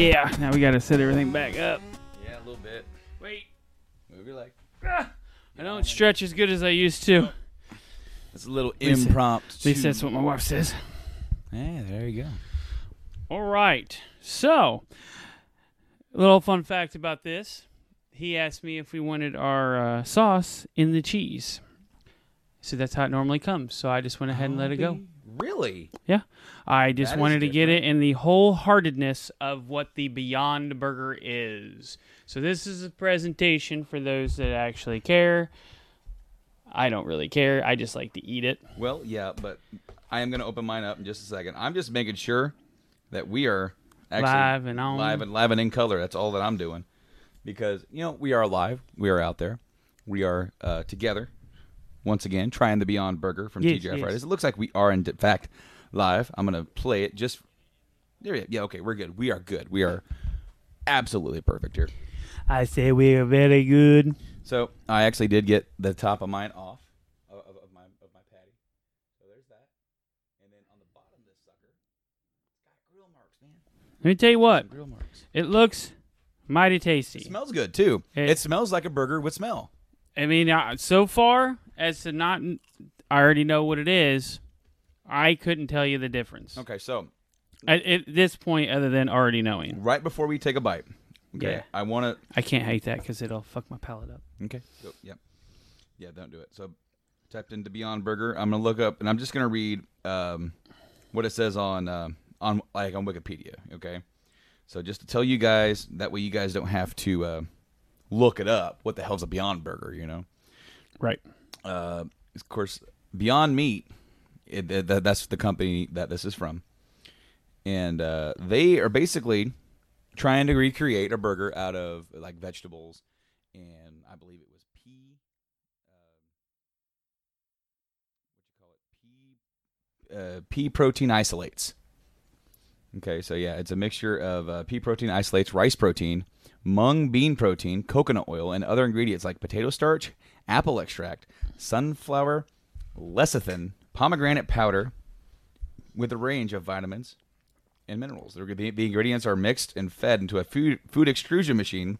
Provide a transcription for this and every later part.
Yeah, now we gotta set everything back up. Yeah, a little bit. Wait, Move your leg. I don't stretch as good as I used to. It's a little impromptu. At least that's what my wife says. Yeah, there you go. All right. So, a little fun fact about this. He asked me if we wanted our uh, sauce in the cheese. So that's how it normally comes. So I just went ahead and let it go. Really? I just That wanted to get it in the wholeheartedness of what the Beyond Burger is. So this is a presentation for those that actually care. I don't really care. I just like to eat it. Well, yeah, but I am going to open mine up in just a second. I'm just making sure that we are actually Live and on. live and live and in color. That's all that I'm doing, because you know we are live. We are out there. We are uh, together once again trying the Beyond Burger from Yes, TGI yes. Fridays. It looks like we are in fact live. I'm to play it just. There, you- yeah, okay, we're good. We are good. We are absolutely perfect here. I say we are very good. So I actually did get the top of mine off of, of, of my of my patty. So there's that, and then on the bottom of this sucker, it's got grill marks, man. Let me tell you what. Grill marks. It looks mighty It tasty. smells good too. It- It, smells like a burger with smell. I mean, uh, so far as to not, I already know what it is. I couldn't tell you the difference Okay, so at, at this point, other than already knowing. right before we take a bite, okay, Yeah. I want to. I can't hate that because it'll fuck my palate up. Okay. Go, yep. Yeah, don't do it. So typed into Beyond Burger. I'm gonna look up, and I'm just gonna read um, what it says on um on like on Wikipedia. Okay. So just to tell you guys, that way you guys don't have to uh, look it up. What the hell's a Beyond Burger? You know. Right. uh, of course, Beyond Meat. It, th- th- that's the company that this is from, and uh, they are basically trying to recreate a burger out of like vegetables, and I believe it was pea. Um, what you call it? Pea. Uh, pea protein isolates. Okay, so yeah, it's a mixture of uh, pea protein isolates, rice protein, mung bean protein, coconut oil, and other ingredients like potato starch, apple extract, sunflower, lecithin, pomegranate powder, with a range of vitamins and minerals. The, the, ingredients are mixed and fed into a food, food extrusion machine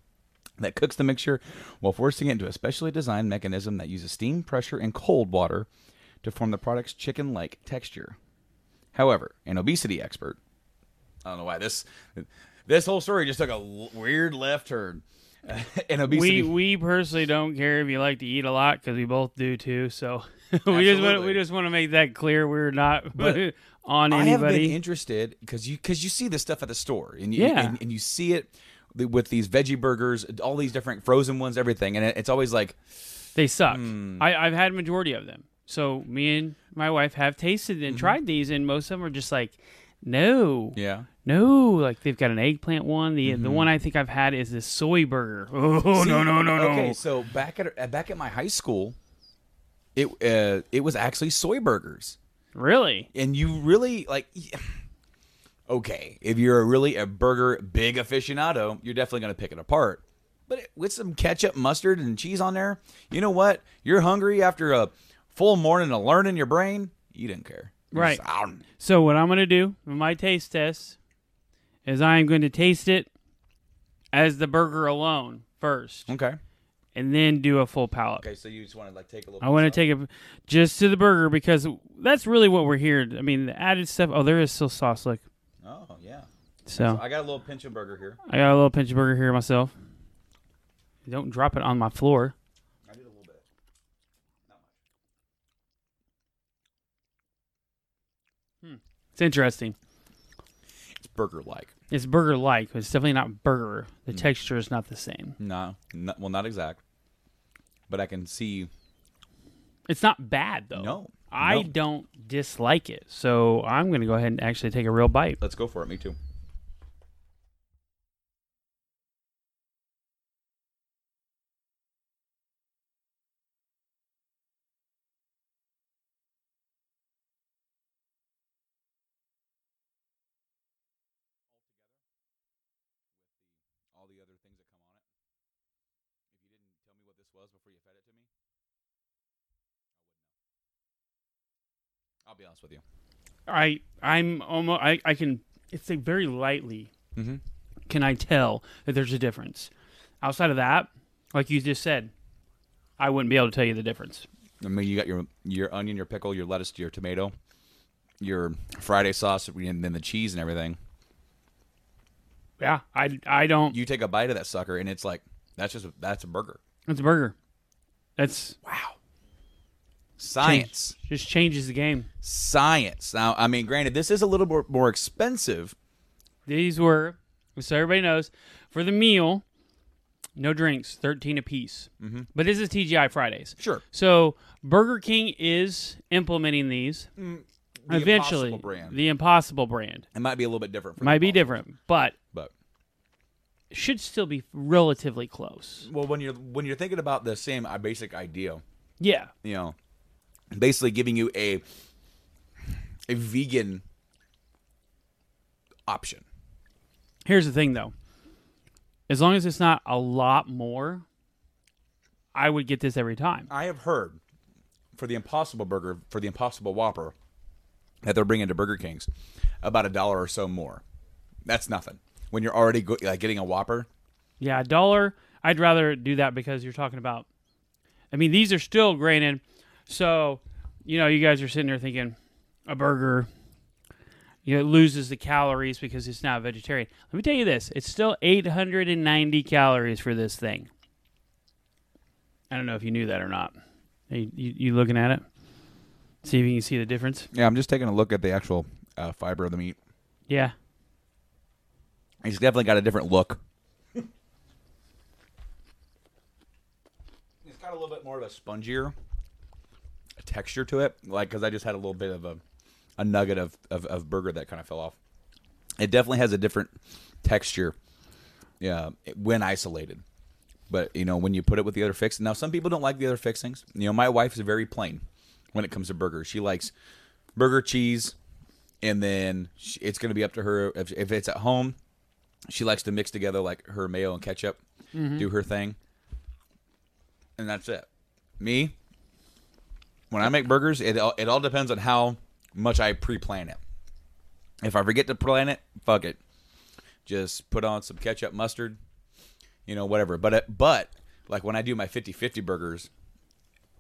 that cooks the mixture while forcing it into a specially designed mechanism that uses steam, pressure, and cold water to form the product's chicken like texture. However, an obesity expert, I don't know why this this whole story just took a weird left turn. an obesity We we personally don't care if you like to eat a lot because we both do too. So we just want we just want to make that clear. We're not But on I have been anybody. interested because you because you see this stuff at the store and you, Yeah. and, and you see it with these veggie burgers, all these different frozen ones, everything, and it's always like They suck. Hmm. I, I've had a majority of them. So me and my wife have tasted and tried these, and most of them are just like, no, yeah. no. Like they've got an eggplant one. The Mm-hmm. the one I think I've had is this soy burger. Oh no no no no. Okay, so back at uh, back at my high school, it uh, it was actually soy burgers, Really? and you really like. Okay, if you're a really a burger big aficionado, you're definitely gonna pick it apart. But with some ketchup, mustard, and cheese on there, you know what? You're hungry after a full morning of learning your brain. You didn't care, Right. just, "Ah, So what I'm gonna do with my taste test is I am going to taste it as the burger alone first, Okay. and then do a full palate. Okay, so you just want to like take a little. I want to take it just to the burger because that's really what we're here. I mean, the added stuff. Oh, there is still sauce. Look, Oh yeah. so I got a little pinch of burger here. I got a little pinch of burger here myself. Don't drop it on my floor. I did a little bit. It's interesting. It's burger like. It's burger like, but it's definitely not burger. The mm. texture is not the same. No, not, well, not exact. But I can see. It's not bad though. No, I no. don't dislike it. So I'm going to go ahead and actually take a real bite. Let's go for it. Me too. All the other things that come on it. If you didn't tell me what this was before you fed it to me, I wouldn't know. I'll be honest with you. I I'm almost I, I can it's a very lightly Mm-hmm. can I tell that there's a difference. Outside of that, like you just said, I wouldn't be able to tell you the difference. I mean, you got your your onion, your pickle, your lettuce, your tomato, your Friday sauce, and then the cheese and everything. Yeah, I, I don't. You take a bite of that sucker, and it's like that's just that's a burger. It's a burger. That's Wow. Science, just changes the game. science. Now, I mean, granted, this is a little more, more expensive. These were, so everybody knows, for the meal, no drinks, thirteen apiece. Mm-hmm. But this is TGI Fridays. Sure. So Burger King is implementing these The eventually. Impossible brand. The Impossible brand it might be a little bit different. From might the be different, but but should still be relatively close. well, when you're when you're thinking about the same uh, basic idea, Yeah, you know, basically giving you a a vegan option. Here's the thing, though. As long as it's not a lot more, I would get this every time. I have heard for the Impossible Burger, for the Impossible Whopper, that they're bringing to Burger King's about a dollar or so more. That's nothing. When you're already go- like getting a Whopper, Yeah, a dollar. I'd rather do that because you're talking about. I mean, these are still granted. So, you know, you guys are sitting there thinking a burger, you know, it loses the calories because it's not vegetarian. Let me tell you this: it's still 890 calories for this thing. I don't know if you knew that or not. Hey, you, you looking at it? See if you can see the difference. yeah, I'm just taking a look at the actual uh, fiber of the meat. Yeah, It's definitely got a different look. it's got a little bit more of a spongier texture to it, like because I just had a little bit of a, a nugget of, of, of burger that kind of fell off. It definitely has a different texture, yeah, when isolated. But you know, when you put it with the other fixings, now some people don't like the other fixings. You know, my wife is very plain when it comes to burgers. She likes burger, cheese, and then she, it's going to be up to her if, if it's at home she likes to mix together like her mayo and ketchup, mm-hmm. do her thing, and that's it. Me, when I make burgers, it all, it all depends on how much I pre-plan it. If I forget to plan it, fuck it, just put on some ketchup, mustard, you know, whatever. But it, but like when I do my 50-50 burgers,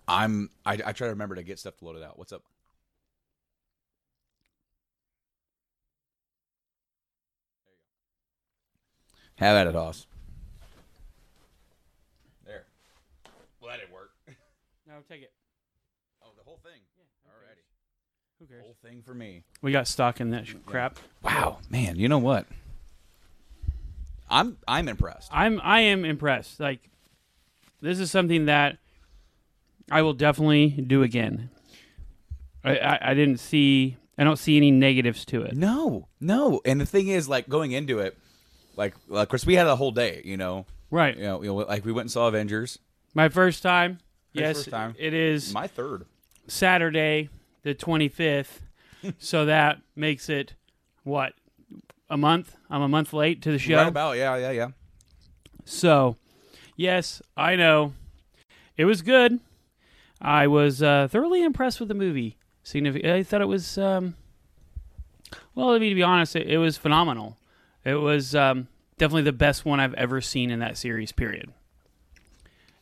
I'm I, I try to remember to get stuff loaded out. What's up? Have at it, Hoss. There. Well, that didn't work. no, take it. Oh, the whole thing. Yeah. Alrighty. Who cares? Whole thing for me. We got stock in that sh- crap. Wow, man. You know what? I'm I'm impressed. I'm I am impressed. Like this is something that I will definitely do again. I, I, I didn't see I don't see any negatives to it. No, no. And the thing is, like going into it, like, of course, we had a whole day. You know, Right. you know, you know, like we went and saw Avengers. My first time. Yes, first time. it is My third. Saturday the 25th. so that makes it what? A month? I'm a month late to the show. Right about. Yeah, yeah, yeah. So, yes, I know. It was good. I was uh, thoroughly impressed with the movie. Signific- I thought it was, um, well, I mean, to be honest, it, it was phenomenal. It was um, definitely the best one I've ever seen in that series, period.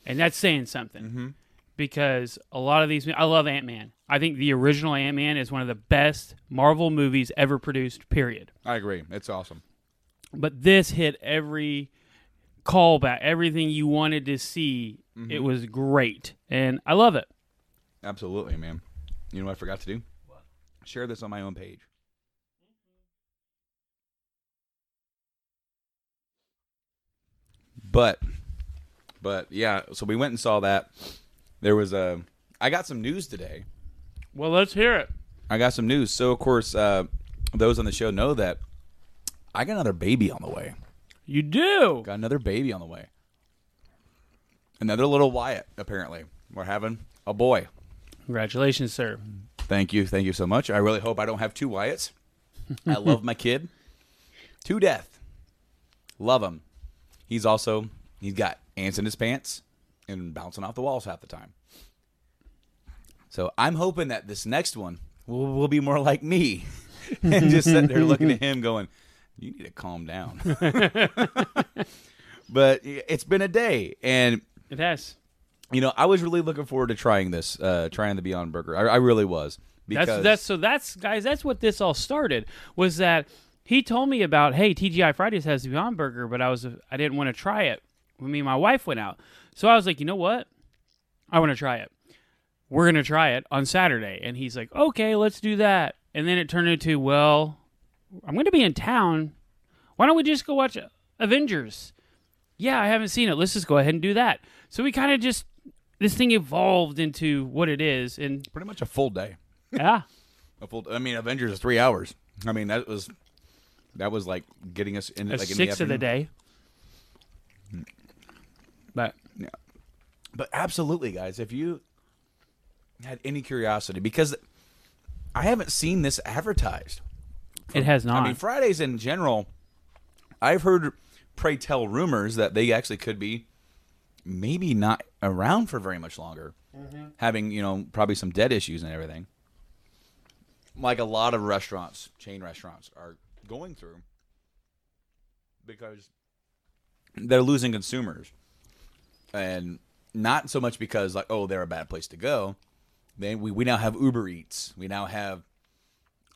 And that's saying something because a lot of these, I love Ant Man. I think the original Ant Man is one of the best Marvel movies ever produced, period I agree. It's awesome. but this hit every callback, everything you wanted to see. It was great, and I love it. Absolutely, man. You know what I forgot to do? What? Share this on my own page. But, but yeah. So we went and saw that. There was a. I got some news today. Well, let's hear it. I got some news. So of course, uh, those on the show know that I got another baby on the way. You do. Got another baby on the way. Another little Wyatt. Apparently, we're having a boy. Congratulations, sir. Thank you, thank you so much. I really hope I don't have two Wyatts. I love my kid to death. Love him. He's also he's got ants in his pants and bouncing off the walls half the time. So I'm hoping that this next one will, will be more like me, and just sitting there looking at him, going, You need to calm down. but it's been a day, and It has. you know, I was really looking forward to trying this, uh, trying the Beyond Burger. I, I really was. Because That's that's so that's guys. That's what this all started. Was that he told me about? Hey, TGI Fridays has the Beyond Burger, but I was I didn't want to try it when me and my wife went out. So I was like, you know what? I want to try it. We're gonna try it on Saturday, and he's like, okay, let's do that. And then it turned into, well, I'm gonna be in town. Why don't we just go watch Avengers? Yeah, I haven't seen it. Let's just go ahead and do that. So we kind of just this thing evolved into what it is, and pretty much a full day. yeah. A full. I mean, Avengers is three hours. I mean, that was that was like getting us in That's like in six the of the day. But yeah, But absolutely, guys, if you had any curiosity, because I haven't seen this advertised. it has not. I mean, Fridays in general, I've heard pray tell rumors that they actually could be maybe not around for very much longer, mm-hmm. having you know probably some debt issues and everything. Like a lot of restaurants, chain restaurants, are going through because they're losing consumers, and not so much because like oh they're a bad place to go. They we, we now have Uber Eats. We now have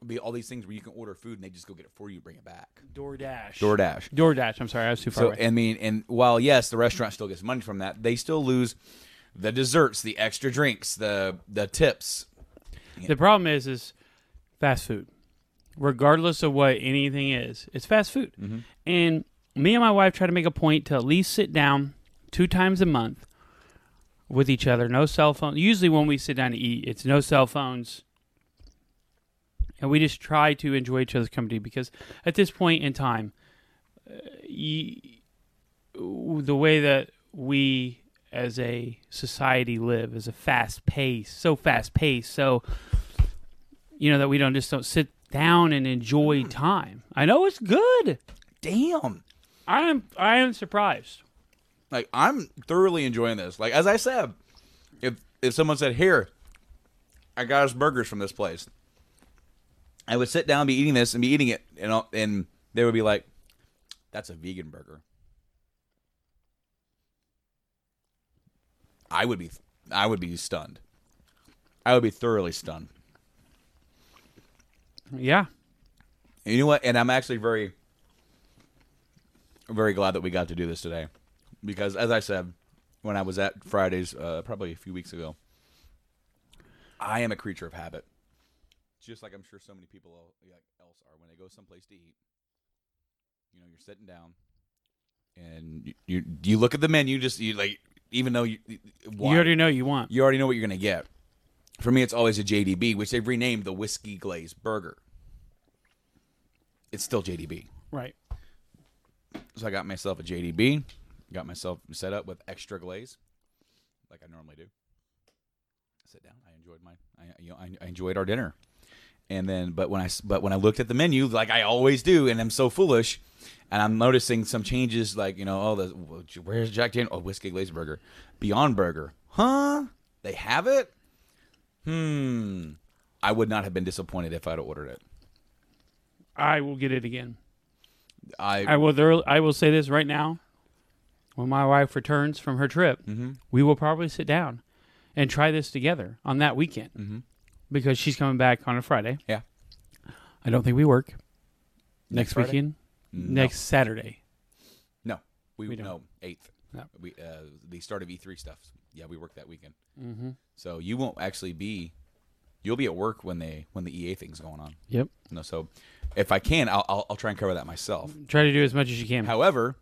be all these things where you can order food and they just go get it for you, bring it back. DoorDash. DoorDash. DoorDash. I'm sorry, I was too far So away. I mean, and while yes, the restaurant still gets money from that, they still lose the desserts, the extra drinks, the the tips. the problem is, is fast food. Regardless of what anything is, it's fast food. Mm-hmm. And me and my wife try to make a point to at least sit down two times a month with each other. No cell phone. Usually, when we sit down to eat, it's no cell phones. And we just try to enjoy each other's company because at this point in time, uh, you, the way that we as a society live is a fast pace, so fast paced, so you know that we don't just don't sit down and enjoy hmm. time. I know it's good. Damn. I am I am surprised. Like I'm thoroughly enjoying this. Like as I said, if if someone said, "Here, I got us burgers from this place," I would sit down, and be eating this, and be eating it, and all- and they would be like, "That's a vegan burger." I would be, I would be stunned. I would be thoroughly stunned. Yeah. And you know what? And I'm actually very, very glad that we got to do this today, because as I said, when I was at Fridays, uh, probably a few weeks ago, I am a creature of habit, just like I'm sure so many people else are when they go someplace to eat. You know, you're sitting down, and you you, you look at the menu, just you like, even though you You why? already know you want. you already know what you're gonna get. For me, it's always a JDB, which they've renamed the Whiskey Glazed Burger. It's still JDB. Right. So I got myself a JDB, got myself set up with extra glaze, like I normally do. Sit down. I enjoyed my, I, you know, I, I enjoyed our dinner, and then, but when I, s- but when I looked at the menu, like I always do, and I'm so foolish, and I'm noticing some changes, like you know, oh, the where's Jack Daniel? Oh, whiskey glazed burger, Beyond Burger, huh? They have it. Hmm. I would not have been disappointed if I'd ordered it. I will get it again. I, I will there, I will say this right now. When my wife returns from her trip, Mhm. we will probably sit down and try this together on that weekend Mhm. because she's coming back on a Friday. Yeah. I don't think we work next, Friday? weekend. No. Next Saturday. No, we, We don't. no eighth. No. We uh, the start of E three stuff. Yeah, we work that weekend, Mm-hmm. so you won't actually be. You'll be at work when they when the EA thing's going on. Yep. No, so if I can, I'll I'll, I'll try and cover that myself. Try to do as much as you can. However,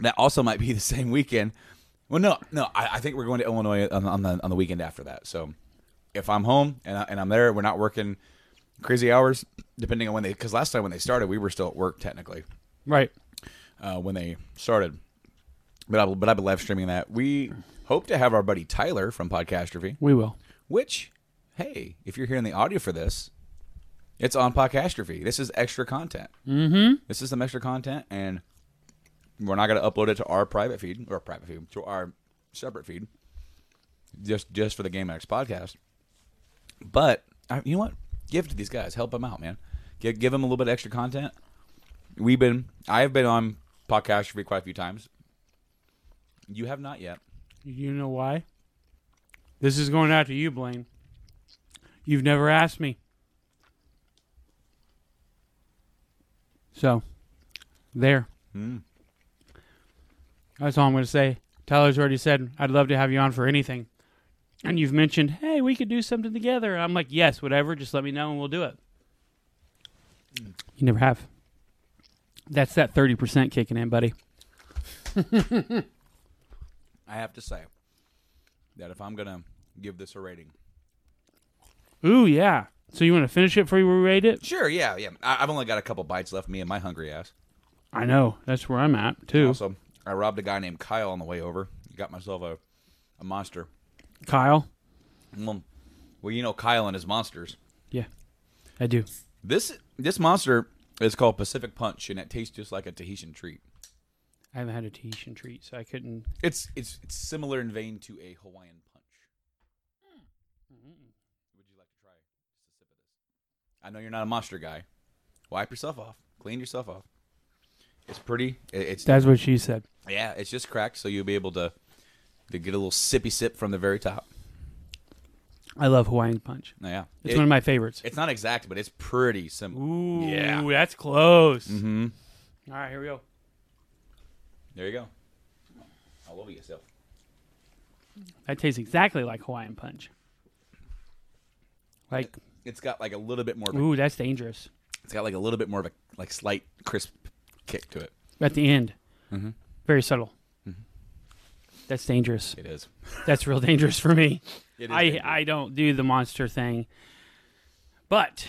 that also might be the same weekend. Well, no, no, I, I think we're going to Illinois on, on the on the weekend after that. So if I'm home and I, and I'm there, we're not working crazy hours, depending on when they. Because last time when they started, we were still at work technically right. uh, when they started. But I, but I've been live streaming that. We hope to have our buddy Tyler from Podcastrophe, We will. which, hey, if you're hearing the audio for this, it's on Podcastrophe. This is extra content. Mm-hmm. This is some extra content, and we're not going to upload it to our private feed or private feed to our separate feed, just just for the Game X podcast. But I, you know what? Give to these guys. Help them out, man. Give give them a little bit of extra content. we've been. I have been on podcast for quite a few times. You have not yet. You know why? This is going out to you, Blaine. You've never asked me. So, there. Mm. That's all I'm going to say. Tyler's already said, I'd love to have you on for anything. And you've mentioned, hey, we could do something together. I'm like, yes, whatever. Just let me know and we'll do it. You never have. That's that 30% kicking in, buddy. I have to say that if I'm gonna give this a rating, Ooh, yeah. So you want to finish it before you rate it? sure, yeah, yeah. I, I've only got a couple bites left. Me and my hungry ass. I know. That's where I'm at, too. Also, I robbed a guy named Kyle on the way over. Got myself a, a monster. Kyle? Well, well, you know Kyle and his monsters. Yeah, I do. This this monster is called Pacific Punch, and it tastes just like a Tahitian treat. I haven't had a Tahitian treat, so I couldn't. It's it's it's similar in vein to a Hawaiian punch. Would you like to try just a sip of this? I know you're not a monster guy. Wipe yourself off. Clean yourself off. It's pretty. it- It's That's what she said. yeah. It's just cracked, so you'll be able to to get a little sippy sip from the very top. I love Hawaiian Punch. Yeah, It's It- one of my favorites. it's not exact, but it's pretty simple. Ooh, Yeah. that's close. Mm-hmm. All right, here we go. There you go. All over yourself. That tastes exactly like Hawaiian Punch. Like, It's got like a little bit more. Of a, ooh, that's dangerous. it's got like a little bit more of a like slight crisp kick to it. At the end, Mm-hmm. very subtle. That's dangerous. It is. That's real dangerous for me. It is I dangerous. I don't do the monster thing, but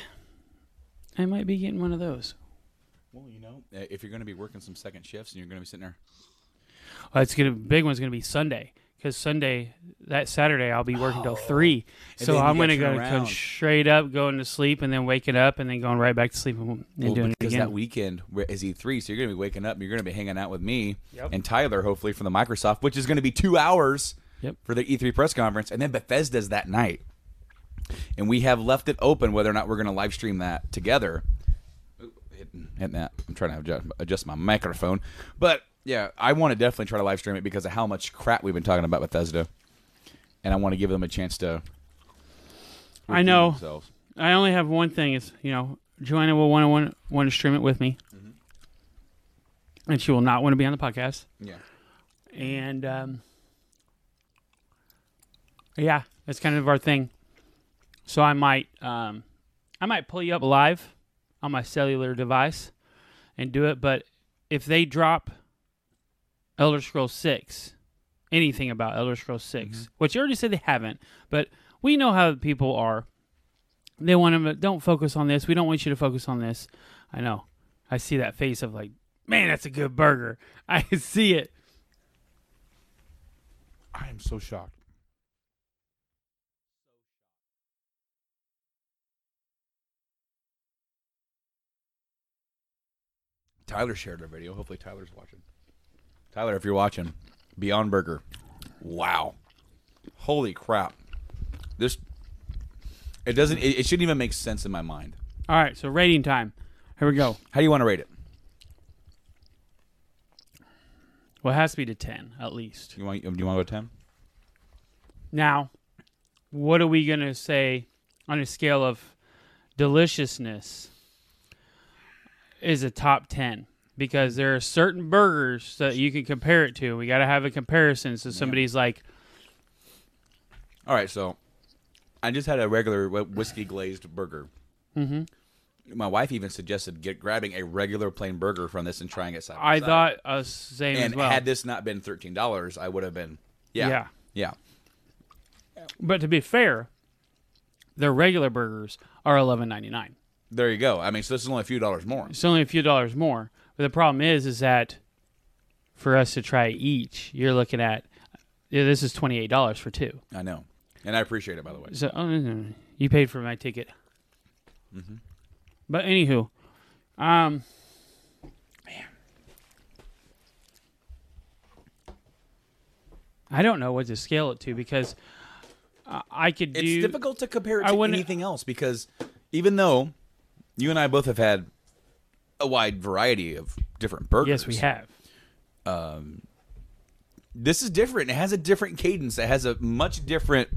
I might be getting one of those. Well, you know, uh, if you're going to be working some second shifts and you're going to be sitting there, Oh, it's gonna big one's gonna be Sunday because Sunday that Saturday I'll be working till three. And So I'm gonna turn go come straight up, going to sleep, and then waking up, and then going right back to sleep and, and well, doing it again. because that weekend where- is E3, so you're going to be waking up and you're going to be hanging out with me Yep. and Tyler, hopefully from the Microsoft, which is going to be two hours Yep. for the E3 press conference, and then Bethesda's that night, and we have left it open whether or not we're going to live stream that together. Hitting, that. I'm trying to adjust, adjust my microphone, but yeah, I want to definitely try to live stream it because of how much crap we've been talking about Bethesda, and I want to give them a chance to. I know. themselves. I only have one thing: is you know Joanna will want to want, want to stream it with me, and she will not want to be on the podcast. Yeah. And um, yeah, that's kind of our thing. So I might um, I might pull you up live on my cellular device and do it. But if they drop Elder Scrolls Six, anything about Elder Scrolls 6 mm-hmm. which you already said they haven't, but we know how people are. They want them to don't focus on this. We don't want you to focus on this. I know. I see that face of like, man, that's a good burger. I see it. I am so shocked. Tyler shared our video. Hopefully, Tyler's watching. Tyler, if you're watching, Beyond Burger. Wow. Holy crap. This. It doesn't. It, it shouldn't even make sense in my mind. All right, so rating time. Here we go. How do you want to rate it? Well, it has to be to 10 at least. You want? Do you want to go ten? Now, what are we going to say on a scale of deliciousness is a top 10? Because there are certain burgers that you can compare it to. We got to have a comparison. So somebody's like, All right. So, I just had a regular whiskey glazed burger. hmm My wife even suggested get grabbing a regular plain burger from this and trying it side I side. thought uh, same and as well. had this not been thirteen dollars, I would have been. Yeah. yeah. Yeah. But to be fair, their regular burgers are eleven ninety nine. There you go. I mean, so this is only a few dollars more. It's only a few dollars more. But the problem is, is that for us to try each, you're looking at yeah, this is twenty eight dollars for two. I know, and I appreciate it by the way. So oh, you paid for my ticket. Mm-hmm. But anywho, um, I don't know what to scale it to because I could do. It's difficult to compare it to anything else because even though you and I both have had a wide variety of different burgers. Yes, we have. Um, this is different. It has a different cadence. It has a much different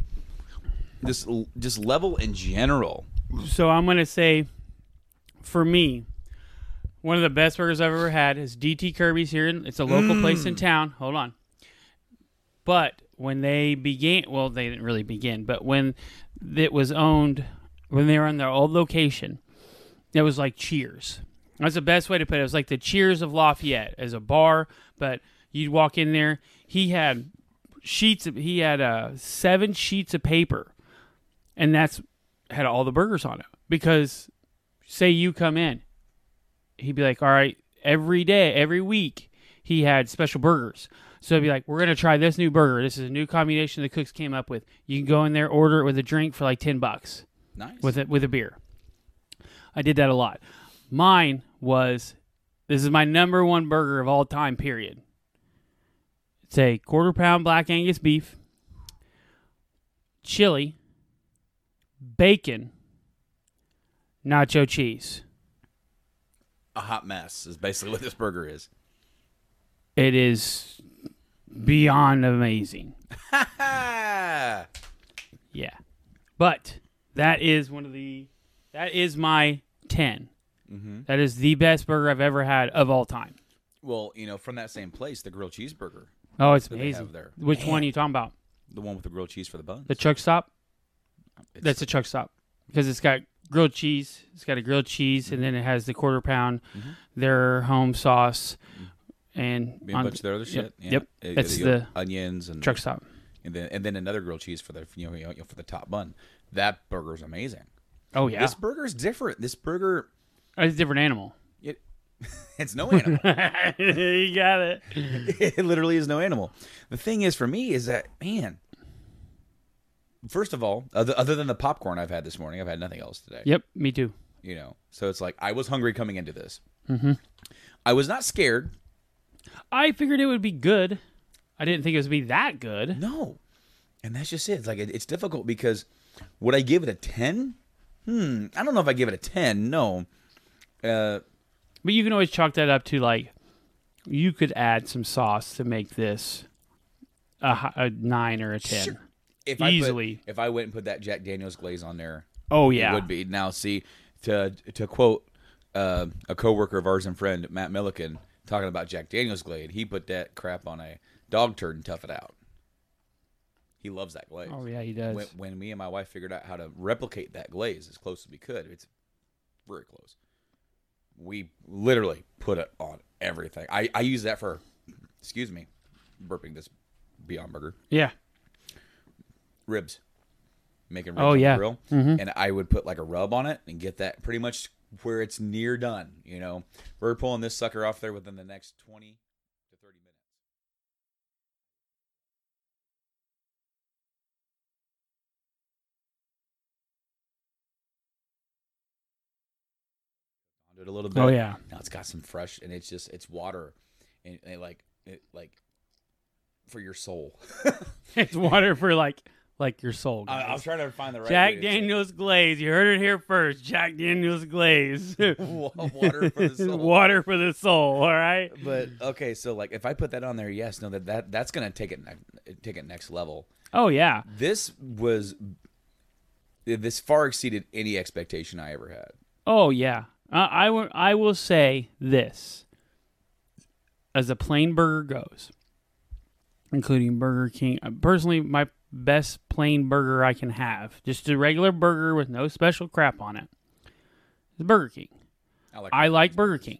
this just level in general. So I'm gonna say, for me, one of the best burgers I've ever had is DT Kirby's here. In, it's a local place in mm. town. Hold on. But when they began, well, they didn't really begin, but when it was owned, when they were in their old location, it was like Cheers. That's the best way to put it. It was like the Cheers of Lafayette as a bar, but you'd walk in there. He had sheets. Of, he had uh, seven sheets of paper, and that's had all the burgers on it. Because say you come in, he'd be like, "All right, every day, every week, he had special burgers." So he'd be like, "We're gonna try this new burger. This is a new combination the cooks came up with. You can go in there, order it with a drink for like ten bucks." Nice. with it with a beer. I did that a lot. Mine was this is my number one burger of all time. Period. It's a quarter pound black Angus beef, chili, bacon, nacho cheese. a hot mess is basically what this burger is. It is beyond amazing. Ah, Yeah, but that is one of the that is my 10 mm-hmm. That is the best burger I've ever had of all time. well, you know, from that same place, the grilled cheeseburger, Oh, it's amazing. there. Which Man. one are you talking about? the one with the grilled cheese for the buns. The Chuck Stop? It's- That's a Chuck Stop because it's got grilled cheese. It's got a grilled cheese, and mm-hmm. then it has the quarter pound, Mhm. their home sauce, and a bunch of their other shit. yep, Yeah. yep. It- That's you the onions and Truck Stop. and then and then another grilled cheese for the you know, you know for the top bun. That burger's amazing. Oh yeah, This burger's different. This burger, it's a different animal. it, it's no animal. you got it. it literally is no animal. The thing is, for me, is that man. First of all, other, other than the popcorn I've had this morning, I've had nothing else today. Yep, me too. You know, so it's like I was hungry coming into this. Mm-hmm. I was not scared. I figured it would be good. I didn't think it would be that good. No, and that's just it. It's like it, it's difficult because would I give it a ten? Hmm, I don't know if I give it a ten. No, uh, But you can always chalk that up to like you could add some sauce to make this a, a nine or a ten. Sure. if Easily. I put, if I went and put that Jack Daniel's glaze on there, Oh yeah. it would be. Now, see to to quote uh, a coworker of ours and friend Matt Milliken talking about Jack Daniel's glaze, he put that crap on a dog turd and tough it out. He loves that glaze. Oh yeah, he does. When, when me and my wife figured out how to replicate that glaze as close as we could, it's very close. We literally put it on everything. I, I use that for, excuse me, burping this Beyond Burger. Yeah. Ribs. Making oh, ribs oh, yeah. grill. Mm-hmm. And I would put like a rub on it and get that pretty much where it's near done, you know. We're pulling this sucker off there within the next 20- it a little oh, bit. Oh yeah. Now it's got some fresh, and it's just it's water, and, and like it like for your soul. it's water for like like your soul. I. I was trying to find the right Jack to say. Daniel's glaze. You heard it here first. Jack Daniel's glaze. water for the soul. Water for the soul. All right. But okay, so like if I put that on there, yes, no, that, that that's gonna take it ne- take it next level. Oh yeah. This was this far exceeded any expectation I ever had. Oh yeah. Uh, I will. I will say this. As a plain burger goes, including Burger King, uh, personally, my best plain burger I can have, just a regular burger with no special crap on it, is Burger King. I like. I like Burger King.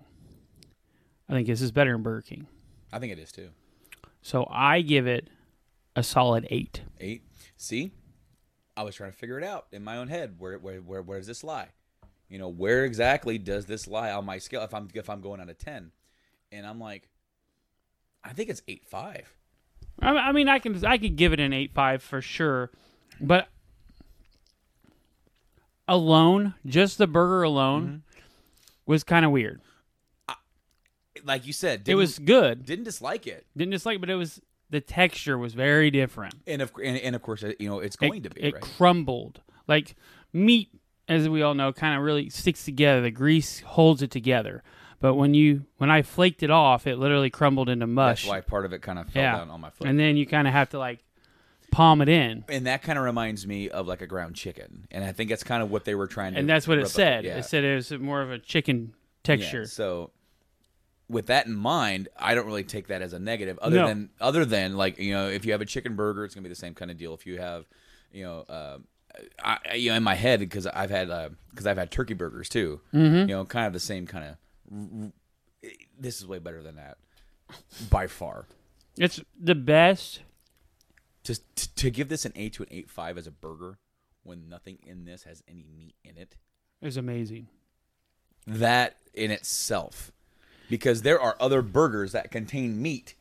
I think this is better than Burger King. I think it is too. So I give it a solid eight. Eight. See, I was trying to figure it out in my own head. Where where where where does this lie? You know, where exactly does this lie on my scale? If I'm if I'm going out of ten, and I'm like, I think it's eight five. I, I mean, I can I could give it an eight five for sure, but alone, just the burger alone, mm-hmm. was kind of weird. Like you said, It was good, didn't dislike it. didn't dislike, it, but it was the texture was very different. And of and, and of course, uh, you know, it's It, going to be it right. crumbled like meat, as we all know, kind of really sticks together. The grease holds it together, But when you when I flaked it off, it literally crumbled into mush. That's why part of it kind of fell Yeah. down on my foot. and then you kind of have to like palm it in. and that kind of reminds me of like a ground chicken, and I think that's kind of what they were trying to. And that's what it said. Yeah. It said it was more of a chicken Yeah, texture. So, with that in mind, I don't really take that as a negative. Other No. than other than like you know, if you have a chicken burger, it's gonna be the same kind of deal. If you have, you know, uh, I, you know, in my head because I've had because I've had turkey burgers too. Mm-hmm. You know, kind of the same kind of. This is way better than that, by far. It's the best. To to, to give this an eight to an eight five as a burger when nothing in this has any meat in it. Is amazing. that in itself because there are other burgers that contain meat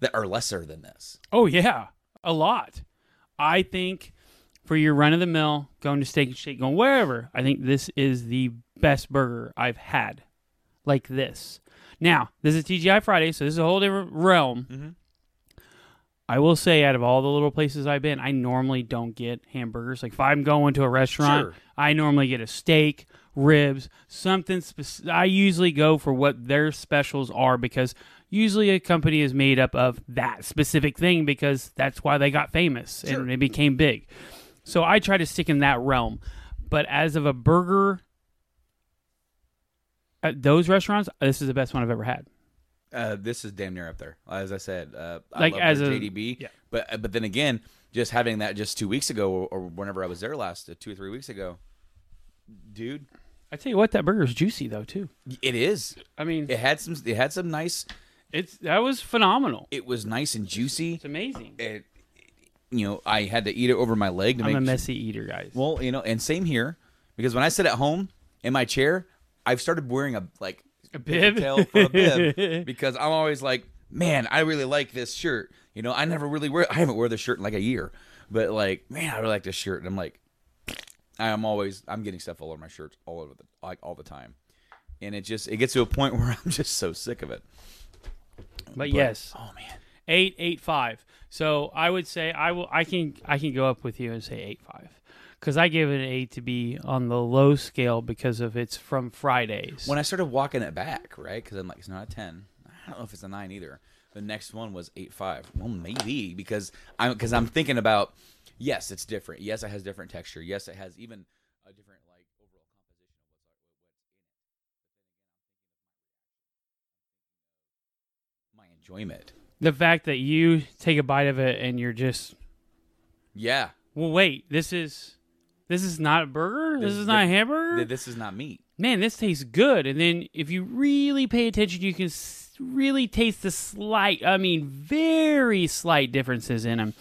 that are lesser than this. Oh yeah, a lot. I think for your run of the mill, going to Steak and Shake, going wherever, I think this is the best burger I've had, like this. Now, this is TGI Friday, so this is a whole different realm. Mhm. I will say, out of all the little places I've been, I normally don't get hamburgers. Like if I'm going to a restaurant, Sure. I normally get a steak, ribs, something. I usually go for what their specials are because usually a company is made up of that specific thing because that's why they got famous Sure. and they became big. So I try to stick in that realm. But as of a burger at those restaurants, this is the best one I've ever had. Uh, this is damn near up there. As I said, uh, I Like love as a- JDB, yeah. but uh, but then again, just having that just two weeks ago or, or whenever I was there last, uh, two or three weeks ago, dude, I tell you what, that burger's juicy though too. it is. I mean, It had some. It had some nice. it's that was phenomenal. It was nice and juicy. It's amazing. It, you know, I had to eat it over my leg to I'm make a messy eater, guys. Well, you know, and same here because when I sit at home in my chair, I've started wearing a like A bib? tail for a bib because I'm always like, man, I really like this shirt. You know, I never really wear. I haven't worn this shirt in like a year, but like, man, I really like this shirt, and I'm like, I'm always I'm getting stuff all over my shirts all over the like all the time, and it just it gets to a point where I'm just so sick of it. but yes, Oh man, eight eight five. So I would say I will. I can I can go up with you and say eight five because I give it an eight to be on the low scale because of it's from Fridays. when I started walking it back, right? Because I'm like, it's not a ten. I don't know if it's a nine either. The next one was eight five. Well, maybe because I'm because I'm thinking about yes, it's different. Yes, it has different texture. Yes, it has even a different like overall composition of what's what's in it. My enjoyment. The fact that you take a bite of it and you're just Yeah, well, wait, this is this is not a burger. This, This is not a hamburger. th- this is not meat. Man, this tastes good. And then if you really pay attention, you can s- really taste the slight, I mean, very slight differences in them.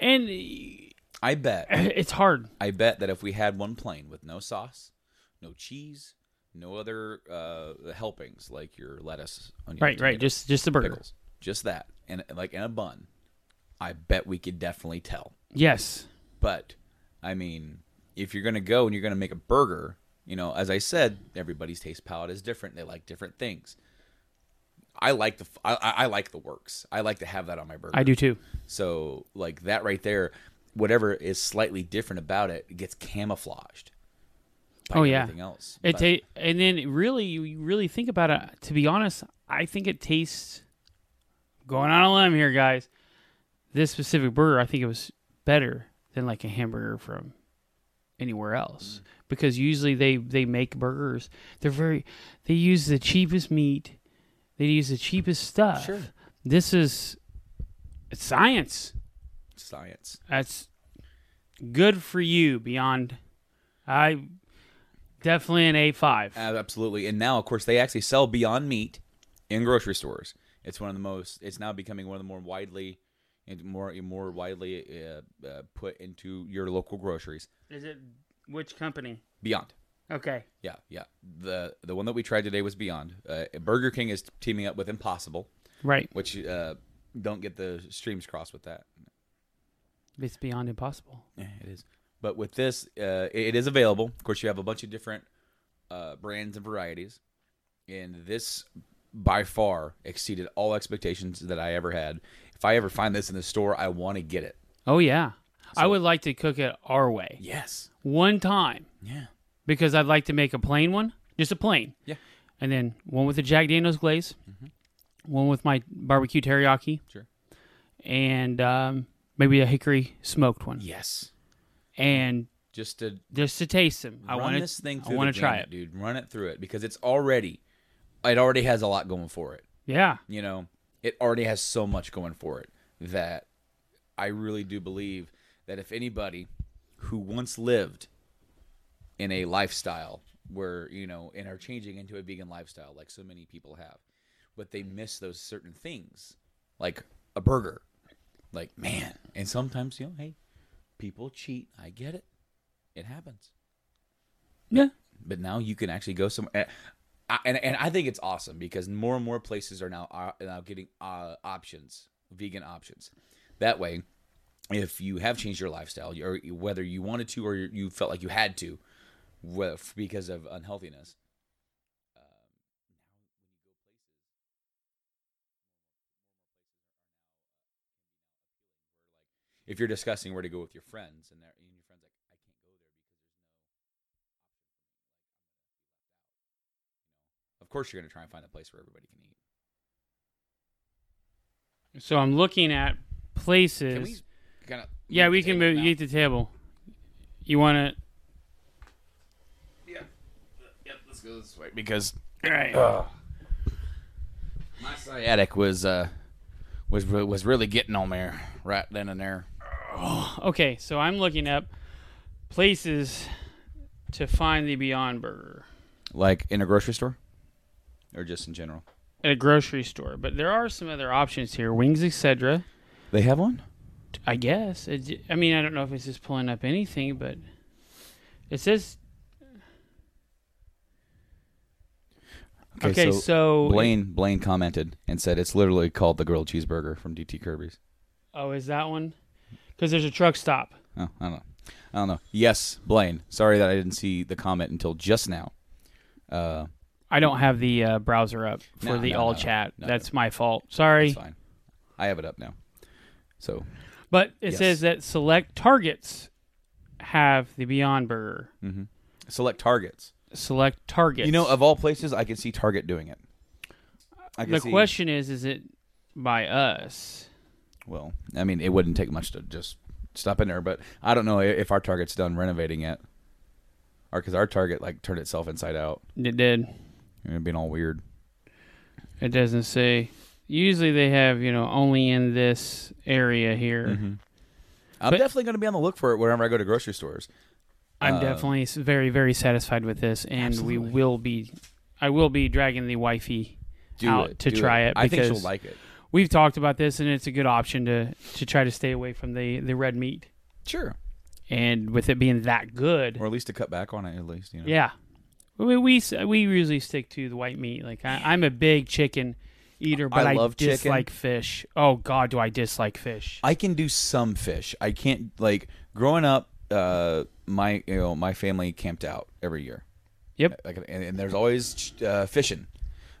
And I bet. it's hard. I bet that if we had one plain with no sauce, no cheese, no other uh, helpings like your lettuce, onion, Right, right. Just just the burger. pickles, just that, and like in a bun, I bet we could definitely tell. Yes. But I mean, if you're gonna go and you're gonna make a burger, you know, as I said, everybody's taste palette is different. They like different things. I like the I, I I like the works. I like to have that on my burger. I do too. So like that right there, whatever is slightly different about it, it gets camouflaged. by Oh, yeah. everything else. It ta- and then really you really think about it. To be honest, I think it tastes. Going on a limb here, guys. This specific burger, I think it was better than like a hamburger from anywhere else Mm. because usually they they make burgers. They're very they use the cheapest meat. They use the cheapest stuff. Sure. This is it's science. science. That's good for you. Beyond, I definitely an A five. Uh, absolutely. And now, of course, they actually sell Beyond Meat in grocery stores. It's one of the most. It's now becoming one of the more widely, and more more widely uh, uh, put into your local groceries. Is it which company? Beyond. Okay. Yeah, yeah. The the one that we tried today was Beyond. Uh, Burger King is teaming up with Impossible, Right. which uh, don't get the streams crossed with that. It's beyond impossible. Yeah, it is. But with this, uh, it it is available. Of course, you have a bunch of different uh, brands and varieties, and this by far exceeded all expectations that I ever had. If I ever find this in the store, I want to get it. Oh yeah. I would like to cook it our way Yes. one time Yeah. because I'd like to make a plain one just a plain. Yeah. And then one with the Jack Daniels glaze, one with my barbecue teriyaki, Sure. and um, maybe a hickory smoked one. Yes. And Just to just to taste them, I want this thing I want to try it. dude. Run it through it because it's already, it already has a lot going for it. Yeah. You know, it already has so much going for it that I really do believe that if anybody who once lived in a lifestyle where you know and are changing into a vegan lifestyle like so many people have but they miss those certain things like a burger like man and sometimes you know hey people cheat i get it it happens Yeah. but now you can actually go somewhere And, and i think it's awesome because more and more places are now are now getting uh, options vegan options. That way if you have changed your lifestyle or whether you wanted to or you felt like you had to because of unhealthiness if you're discussing where to go with your friends and, they're- and your friends like I can't go there because there's no option for me like I'm gonna be left out. You know? Of course you're gonna try and find a place where everybody can eat. So I'm looking at places. Can we kind of yeah, we can move. Eat the table. You want to? Yeah. Yep, let's go this way because All right. my sciatic was uh was was really getting on there right then and there. Oh, Okay, so I'm looking up places to find the Beyond Burger Like in a grocery store, or just in general. at a grocery store, but there are some other options here. Wings, etc. They have one. I guess. It, I mean, I don't know if it's just pulling up anything, but it says. Okay, so, Blaine Blaine commented and said it's literally called the grilled cheeseburger from DT Kirby's. oh, is that one? Because there's a truck stop. Oh, I don't know. I don't know. Yes, Blaine. Sorry that I didn't see the comment until just now. Uh, I don't have the uh, browser up for No, the no, all no, chat. no. That's my fault. Sorry. fine. I have it up now. So, But it Yes. says that select targets have the Beyond Burger. mhm. select targets. Select targets. You know, of all places, I can see Target doing it. I can the see, question is, is it by us? Well, I mean, it wouldn't take much to just stop in there, but I don't know if our Target's done renovating yet, or because our Target like turned itself inside out It did. And being all weird. It doesn't say. Usually they have, you know, only in this area here. Mm-hmm. I'm But- definitely going to be on the look for it whenever I go to grocery stores. I'm Uh, definitely s- very, very satisfied with this, and Absolutely. we will be. I will be dragging the wifey. Do out it to do try it I think she'll because- like it. We've talked about this, and it's a good option to to try to stay away from the the red meat. Sure, And with it being that good, or at least to cut back on it. At least you know. Yeah, we we we usually stick to the white meat. Like I, I'm a big chicken eater, but I I, love chicken. dislike fish. Oh God, do I dislike fish? I can do some fish. I can't like growing up. Uh, my you know my family camped out every year. Yep. Like, and, and there's always uh, fishing.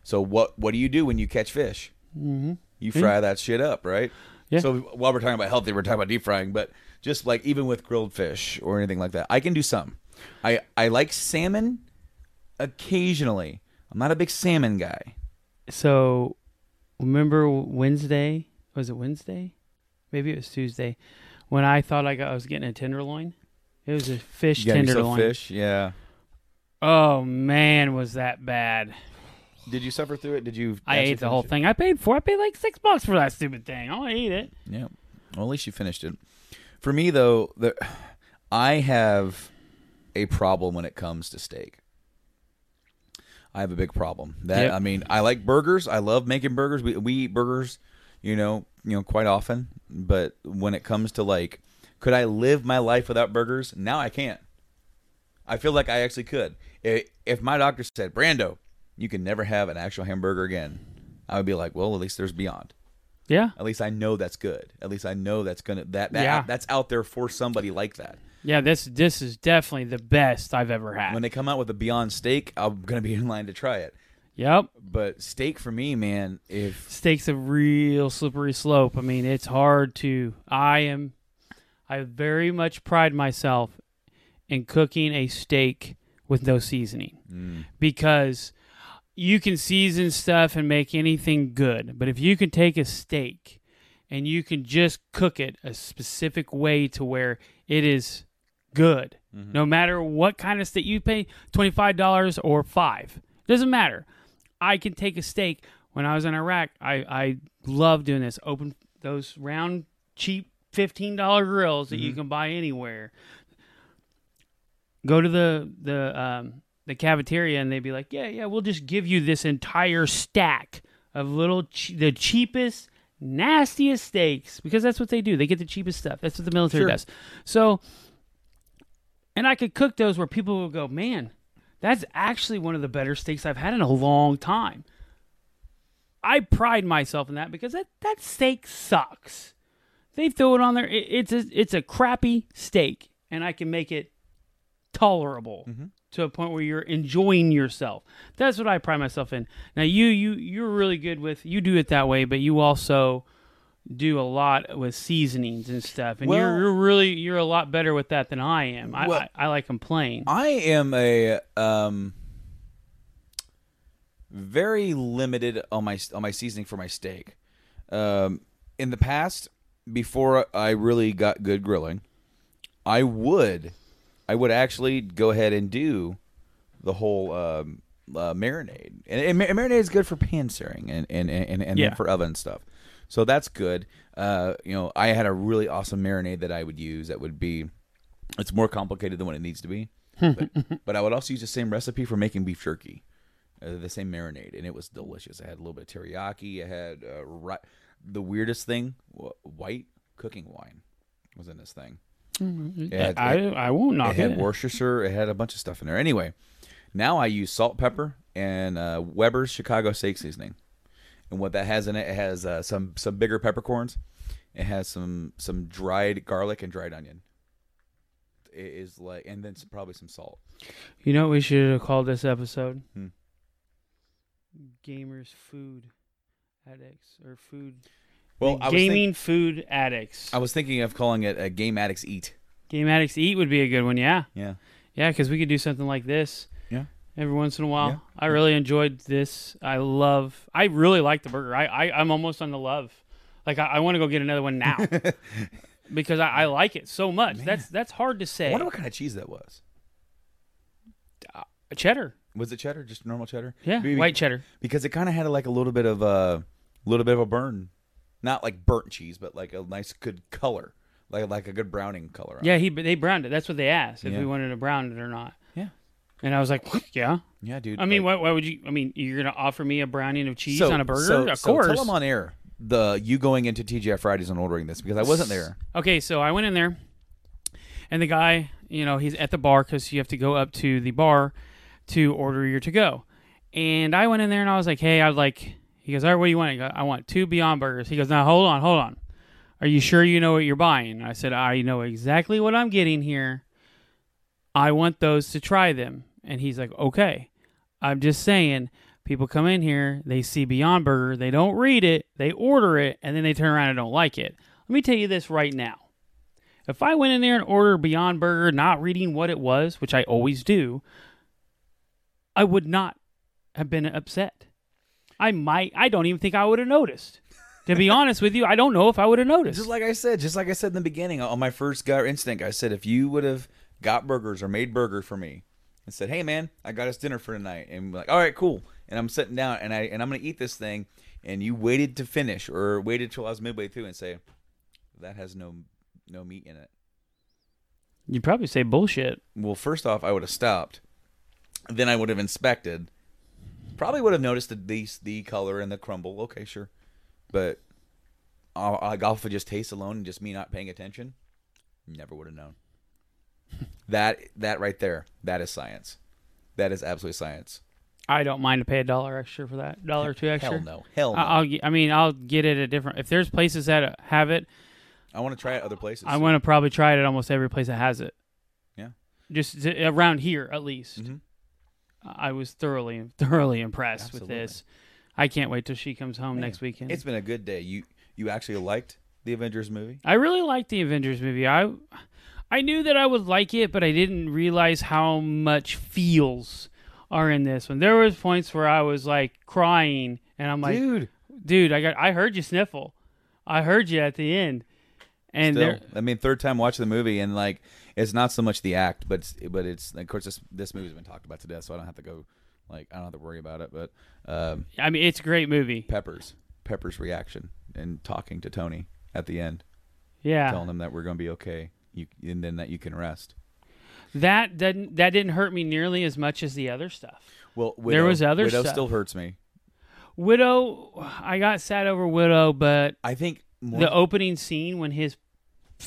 So what what do you do when you catch fish? Mm-hmm. You fry that shit up, right? Yeah. So while we're talking about healthy, we're talking about deep frying, but just like even with grilled fish or anything like that, I can do some. I I like salmon occasionally. I'm not a big salmon guy. So remember Wednesday? Was it Wednesday? Maybe it was Tuesday when I thought I got I was getting a tenderloin. It was a fish You tenderloin. fish, yeah. Oh man, was that bad? Did you suffer through it? Did you? I ate the whole it? thing. I paid for. I paid like six bucks for that stupid thing. I'll eat it. Yeah. Well, at least you finished it. For me, though, the I have a problem when it comes to steak. I have a big problem. That Yep. I mean, I like burgers. I love making burgers. We we eat burgers, you know, you know, quite often. But when it comes to like, could I live my life without burgers? Now I can't. I feel like I actually could. If my doctor said, "Brando, you can never have an actual hamburger again," I would be like, "Well, at least there's Beyond." Yeah. At least I know that's good. At least I know that's gonna that, that Yeah. that's out there for somebody like that. Yeah, this this is definitely the best I've ever had. When they come out with a Beyond Steak, I'm gonna be in line to try it. yep. But steak for me, man, if Steak's a real slippery slope. I mean, it's hard to I am I very much pride myself in cooking a steak with no seasoning Mm. because you can season stuff and make anything good. But if you can take a steak and you can just cook it a specific way to where it is good, Mhm. no matter what kind of steak you pay $25 or 5 doesn't matter. I can take a steak. When I was in Iraq, I, I love doing this. Open those round, cheap $15 grills that you Mhm. can buy anywhere. Go to the the um, the cafeteria and they'd be like, "Yeah, yeah, we'll just give you this entire stack of little che- the cheapest, nastiest steaks because that's what they do. They get the cheapest stuff. That's what the military Sure. does. So, and I could cook those where people will go, "Man, that's actually one of the better steaks I've had in a long time." I pride myself in that because that that steak sucks. They throw it on there. It, it's a, it's a crappy steak, and I can make it tolerable Mhm. to a point where you're enjoying yourself. That's what I pride myself in. Now you you you're really good with you do it that way, but you also do a lot with seasonings and stuff, and Well- you're you're really you're a lot better with that than I am. I Well- I, I like them plain. I am a um very limited on my on my seasoning for my steak. Um, in the past, before I really got good grilling, I would I would actually go ahead and do the whole um, uh, marinade, and, and mar- marinade is good for pan searing and and and, and Yeah. then for oven stuff. So that's good. Uh, you know, I had a really awesome marinade that I would use. That would be, it's more complicated than what it needs to be. but, but I would also use the same recipe for making beef jerky, uh, the same marinade, and it was delicious. I had a little bit of teriyaki. I had uh, ri- the weirdest thing, wh- white cooking wine was in this thing. It had- I I won't knock it it. had Worcestershire. It had a bunch of stuff in there. Anyway, now I use salt, pepper, and uh, Weber's Chicago steak seasoning. And what that has in it, it has uh, some some bigger peppercorns. It has some some dried garlic and dried onion. It is like, and then some, probably some salt. You know what we should have called this episode? Hmm. Gamers food addicts or food Well, I was, gaming think, food addicts. I was thinking of calling it a Game Addicts Eat. Game addicts eat would be a good one. Yeah, Yeah. yeah, because we could do something like this. Yeah. Every once in a while, Yeah. I really enjoyed this. I love. I really like the burger. I, I I'm almost on the love. Like I, I want to go get another one now because I, I like it so much. Man. That's that's hard to I say. wonder what kind of cheese that was. Uh, cheddar. Was it cheddar? Just normal cheddar? Yeah, Maybe- white cheddar. because it kind of had like a little bit of a little bit of a burn, not like burnt cheese, but like a nice good color, like like a good browning color. on it. Yeah, he they browned it. That's what they asked if Yeah. we wanted to brown it or not. And I was like, yeah. yeah, dude. I mean, like- why, why would you? I mean, you're gonna offer me a browning of cheese so- on a burger? So, of so course. tell them on air the you going into TGI Fridays and ordering this because I wasn't there. Okay, so I went in there, and the guy, you know, he's at the bar because you have to go up to the bar to order your to go. And I went in there and I was like, hey, I'd like. He goes, all right, what do you want? I, go, I want two Beyond Burgers. He goes, now hold on, hold on. Are you sure you know what you're buying? I said, I know exactly what I'm getting here. I want those to try them. And he's like, okay. I'm just saying, people come in here, they see Beyond Burger, they don't read it, they order it, and then they turn around and don't like it. Let me tell you this right now. If I went in there and ordered Beyond Burger not reading what it was, which I always do, I would not have been upset. I might, I don't even think I would have noticed. To be honest with you, I don't know if I would have noticed. Just like I said, just like I said in the beginning on my first gut instinct, I said if you would have got burgers or made burger for me and said, "Hey man, I got us dinner for tonight," and be like, "All right, cool," and I'm sitting down and I and I'm gonna eat this thing, and you waited to finish or waited till I was midway through and say, "That has no no meat in it." You'd probably say bullshit. Well, first off, I would have stopped. Then I would have inspected. Probably would have noticed the the, the color and the crumble. Okay, sure, but like off of just taste alone and just me not paying attention, never would have known. That that right there, that is science. That is absolute science. I don't mind to pay a dollar extra for that, dollar or two extra. Hell no, hell no. I- I'll, I mean, I'll get it at different. If there's places that have it, I want to try it other places. I want to probably try it at almost every place that has it. Yeah. Just to, around here, at least. Mhm. I was thoroughly, thoroughly impressed with this. I can't wait till she comes home Man, next weekend. It's been a good day. You you actually liked the Avengers movie? I really liked the Avengers movie. I, I knew that I would like it, but I didn't realize how much feels are in this one. There was points where I was like crying, and I'm like, dude. dude, I got, I heard you sniffle, I heard you at the end, and Still, there, I mean, third time watching the movie, and like, it's not so much the act, but it's, but it's of course this this movie's been talked about to death, so I don't have to go like I don't have to worry about it. But um, I mean, it's a great movie. Peppers, Peppers' reaction and talking to Tony at the end, Yeah, telling him that we're gonna be okay, you and then that you can rest. that didn't that didn't hurt me nearly as much as the other stuff. Well, There was other Widow stuff. still hurts me. Widow, I got sad over Widow, but I think more, the opening scene when his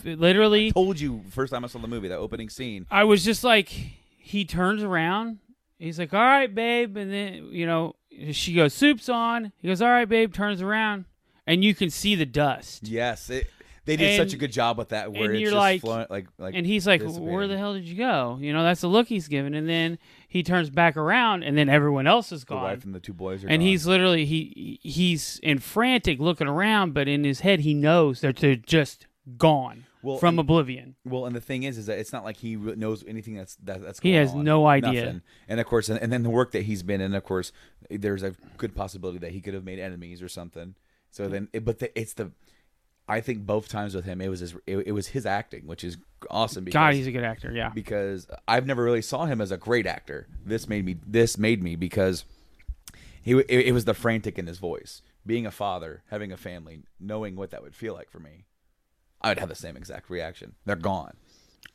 literally told you first time I saw the movie that opening scene. I was just like, he turns around. He's like, all right, babe. And then, you know, she goes, soup's on. He goes, all right, babe, turns around. And you can see the dust. Yes, it, they did such a good job with that. Where and it's you're just like- flowing, like like And he's like, where the hell did you go? You know, that's the look he's giving. And then he turns back around, and then everyone else is gone. the wife and the two boys are and gone. he's literally he he's in frantic looking around, but in his head he knows that they're just gone Well, from and- oblivion. Well, and the thing is, is that it's not like he knows anything that's that, that's. He has on. no idea. Nothing. And of course, and, and then the work that he's been in, of course, there's a good possibility that he could have made enemies or something. So then, it, but the, it's the, I think both times with him, it was his, it, it was his acting, which is awesome. Because, God, he's a good actor. Yeah. because I've never really saw him as a great actor. This made me. This made me because he it, it was the frantic in his voice. Being a father, having a family, knowing what that would feel like for me, I would have the same exact reaction. They're gone.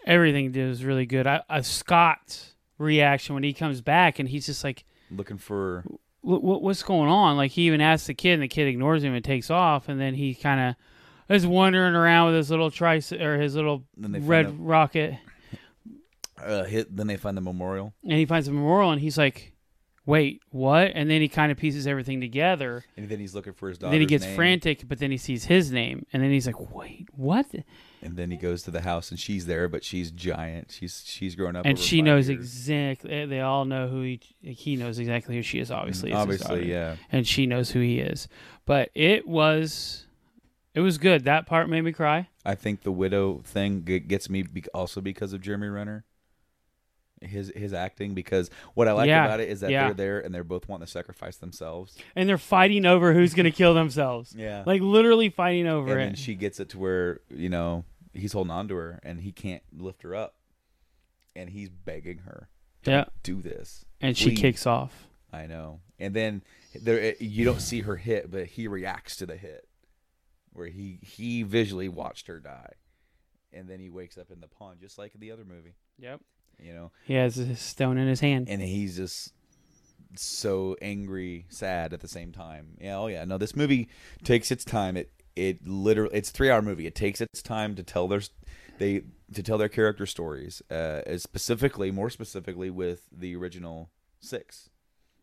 everything did was really good. I, I Scott's reaction when he comes back and he's just like, looking for what, "What's going on?" Like he even asks the kid, and the kid ignores him and takes off. And then he kind of is wandering around with his little trice or his little Then they find red rocket, uh, hit. Then they find the memorial, and he finds a memorial, and he's like, "Wait, what?" And then he kind of pieces everything together. and then he's looking for his daughter. then he gets frantic, but then he sees his name, and then he's like, "Wait, what?" and then he goes to the house, and she's there, but she's giant. She's she's grown up, And over she five knows years. exactly. They all know who he. He knows exactly who she is. Obviously, it's his daughter. obviously, yeah. and she knows who he is. But it was, it was good. That part made me cry. I think the widow thing g- gets me be- also because of Jeremy Renner. His his acting because what I like Yeah, about it is that yeah. they're there and they're both wanting to sacrifice themselves. And they're fighting over who's going to kill themselves. Yeah. Like literally fighting over and it. she gets it to where you know he's holding on to her and he can't lift her up, and he's begging her, yeah. "Do this." And she please." kicks off. I know. And then there you don't see her hit, but he reacts to the hit, where he he visually watched her die, and then he wakes up in the pond just like the other movie. Yep. You know, He has a stone in his hand. and he's just so angry, sad at the same time. Yeah, oh yeah. No, this movie takes its time. It it literally it's a three hour movie. It takes its time to tell their they to tell their character stories. Uh, as specifically, more specifically with the original six.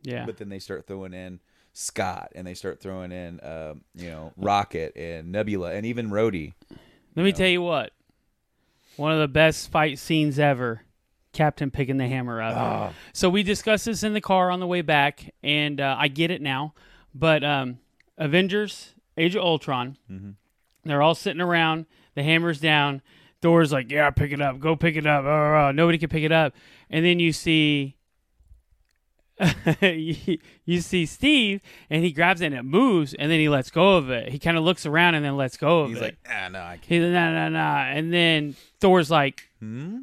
yeah. But then they start throwing in Scott and they start throwing in um, you know Rocket and Nebula and even Rhodey. Let me tell you what. One of the best fight scenes ever. Captain picking the hammer up. Ah. So we discussed this in the car on the way back, and uh, I get it now. But um, Avengers: Age of Ultron, Mhm. they're all sitting around. The hammer's down. Thor's like, "Yeah, pick it up. Go pick it up." Uh, uh, nobody can pick it up. And then you see, you, you see Steve, and he grabs it and it moves, and then he lets go of it. He kind of looks around and then lets go of He's it. like, ah, no, I can't. He's like, nah, nah, nah. And then Thor's like, Hmm?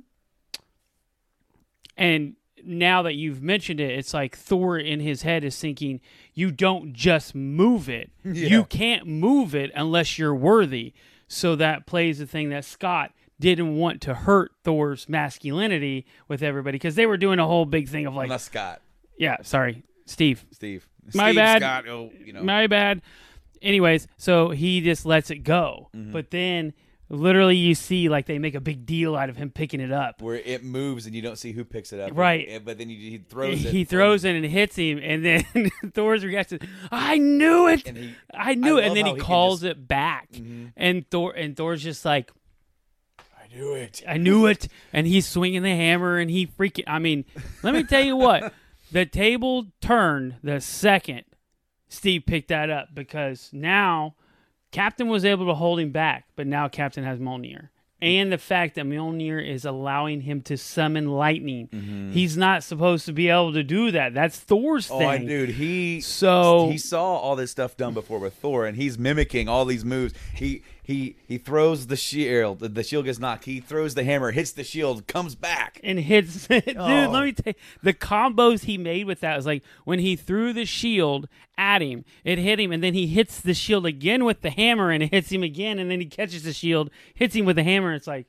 and now that you've mentioned it, it's like Thor in his head is thinking, you don't just move it. Yeah. You can't move it unless you're worthy. So that plays the thing that Scott didn't want to hurt Thor's masculinity with everybody because they were doing a whole big thing of like, Not Scott, yeah, sorry, Steve, Steve. My Steve, bad. Scott, oh, you know. my bad. Anyways, so he just lets it go. Mm-hmm. But then literally you see like they make a big deal out of him picking it up. where it moves and you don't see who picks it up. Right. And- But then he, he throws it. he throws it and hits him, and then Thor's reaction, "I knew it, he, I knew I it," and then he he calls just- it back, Mhm. and Thor and Thor's just like, I knew it. "I knew it," and he's swinging the hammer, and he freaking. I mean, let me tell you what, the table turned the second Steve picked that up because now Captain was able to hold him back, but now Captain has Mjolnir. and the fact that Mjolnir is allowing him to summon lightning. Mm-hmm. He's not supposed to be able to do that. That's Thor's Oh, thing. Dude, he So- he saw all this stuff done before with Thor, and he's mimicking all these moves. He he he throws the shield, the, shield gets knocked. He throws the hammer, hits the shield, comes back. and hits dude Oh. let me oh. tell you the combos he made with that was like when he threw the shield at him it hit him and then he hits the shield again with the hammer and it hits him again and then he catches the shield hits him with the hammer and it's like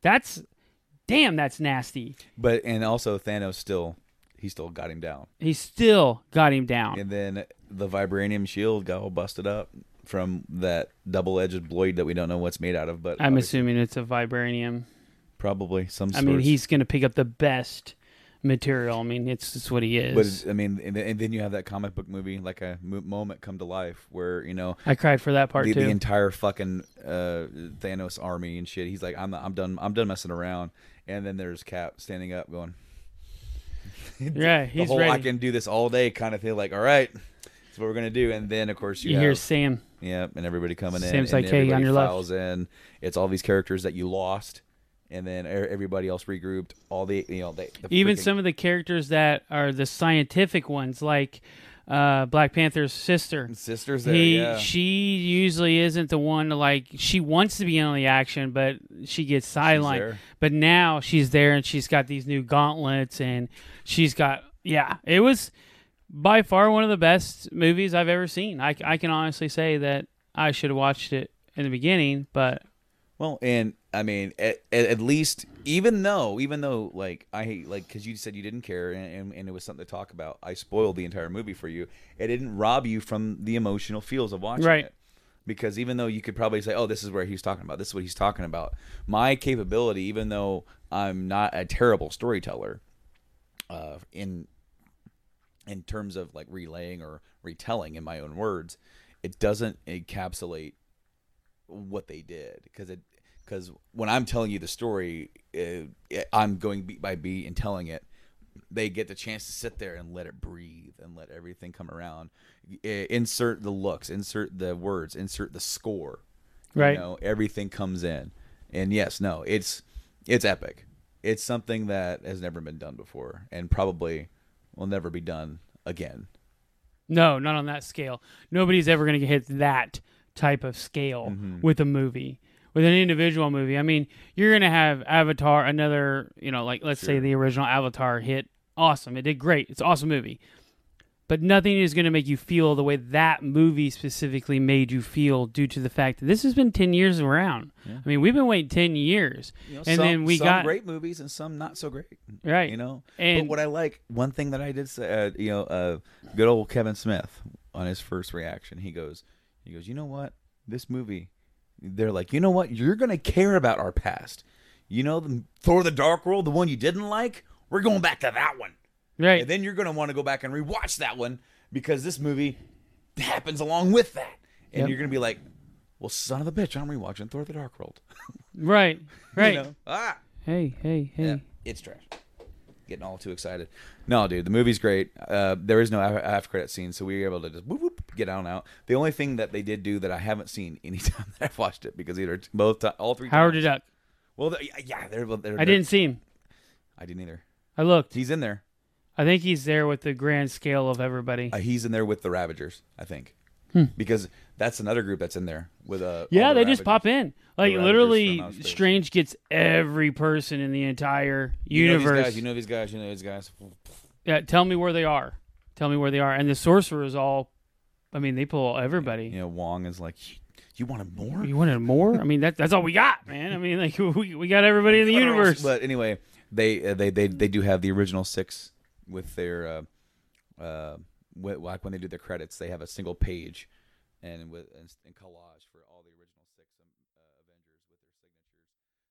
that's damn that's nasty But and also Thanos still he still got him down. he still got him down And then the vibranium shield got all busted up from that double-edged blade that we don't know what's made out of. But i'm obviously- assuming it's a vibranium probably some. i mean he's gonna pick up the best material i mean it's just what he is. But I mean, and then, and then you have that comic book movie, like a mo- moment come to life, where you know i cried for that part the, too the entire fucking uh, Thanos army and shit. He's like, I'm I'm done. I'm done messing around. And then there's Cap standing up, going, yeah the he's whole I can do this all day kind of thing. Like, all right, that's what we're gonna do. And then of course you, you hear sam yeah, and everybody coming in. And like, "Hey, on your left." files in. It's all these characters that you lost, and then everybody else regrouped. All the you know, they, the even freaking- some of the characters that are the scientific ones, like uh, Black Panther's sister. sisters there. He, yeah, she usually isn't the one to like. She wants to be in on the action, but she gets sidelined. But now she's there, and she's got these new gauntlets, and she's got yeah. It was by far one of the best movies I've ever seen. I, I can honestly say that I should have watched it in the beginning, but Well, and I mean, at, at least, even though, even though, like I hate, like, because you said you didn't care, and, and, and it was something to talk about. I spoiled the entire movie for you. It didn't rob you from the emotional feels of watching Right. it. Because even though you could probably say, "Oh, this is where he's talking about. This is what he's talking about," my capability, even though I'm not a terrible storyteller, uh, in in terms of like relaying or retelling in my own words, it doesn't encapsulate what they did because it because when I'm telling you the story, uh, I'm going beat by beat and telling it. They get the chance to sit there and let it breathe and let everything come around. Uh, Insert the looks, insert the words, insert the score. Right. You know, everything comes in, and yes, no, it's it's epic. It's something that has never been done before, and probably will never be done again. No, not on that scale. Nobody's ever going to hit that type of scale Mm-hmm. with a movie, with an individual movie. I mean, you're going to have Avatar, another, you know, like let's say the original Avatar hit awesome. It did great. It's an awesome movie. But nothing is going to make you feel the way that movie specifically made you feel due to the fact that this has been 10 years around. I mean, we've been waiting 10 years. You know, and some, then we some got great movies and some not so great. Right. You know. And- but what I like, one thing that I did say, uh, you know, uh, good old Kevin Smith on his first reaction, he goes, he goes, you know what, this movie, they're like, you know what, you're gonna care about our past. You know, the Thor: The Dark World, the one you didn't like, we're going back to that one. Right. And then you're going to want to go back and rewatch that one because this movie happens along with that. And Yep. you're going to be like, well, son of a bitch, I'm rewatching Thor the Dark World. right. Right. You know? Ah. Hey, hey, hey. Yeah, it's trash. Getting all too excited. No, dude, the movie's great. Uh, there is no af- after credit scene, so we were able to just whoop, whoop, get on out. The only thing that they did do that I haven't seen any time that I've watched it because either both ti- all three Howard the times. Duck. Well, the- yeah, they're, they're, I didn't see him. I didn't either. I looked. He's in there. I think he's there with the grand scale of everybody. Uh, he's in there with the Ravagers, I think, because that's another group that's in there with uh. Hmm. yeah, all they the just pop in. Like literally, from outer space. Strange gets every person in the entire You know these universe. guys. You know these guys. You know these guys. yeah, tell me where they are. Tell me where they are. And the sorcerer is all. I mean, they pull everybody. You know, Wong is like, you wanted more. You wanted more? I mean, that that's all we got, man. I mean, like we, we got everybody in the universe. But anyway, they uh, they they they do have the original six with their uh, uh, like when they do their credits, they have a single page, and with and, and collage for all the original six um, uh, Avengers with their signatures,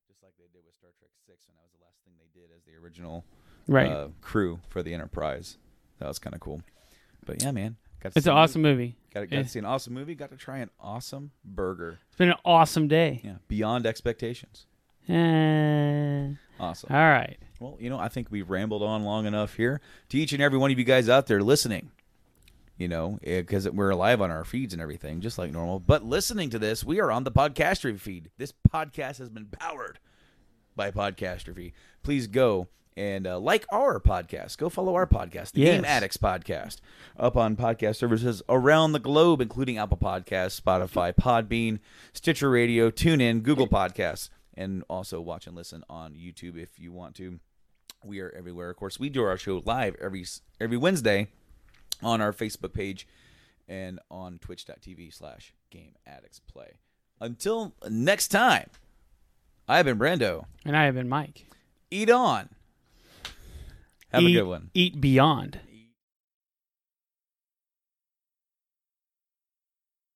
just like they did with Star Trek Six, and that was the last thing they did as the original right. uh, crew for the Enterprise. That was kind of cool. But yeah, man, got it's an awesome movie. Got, got Yeah. to see an awesome movie. Got to try an awesome burger. It's been an awesome day. Yeah, beyond expectations. Eh, Awesome. all right. Well, you know, I think we've rambled on long enough here. To each and every one of you guys out there listening, you know, because we're live on our feeds and everything, just like normal. But listening to this, we are on the Podcastery feed. This podcast has been powered by Podcastery. Please go and uh, like our podcast. Go follow our podcast, the Yes. Game Addicts Podcast, up on podcast services around the globe, including Apple Podcasts, Spotify, Podbean, Stitcher Radio, TuneIn, Google Podcasts, and also watch and listen on YouTube if you want to. We are everywhere. Of course, we do our show live every every Wednesday on our Facebook page and on twitch.tv slash game addicts play. Until next time, I've been Brando. And I have been Mike. Eat on. Have eat, a good one. Eat beyond.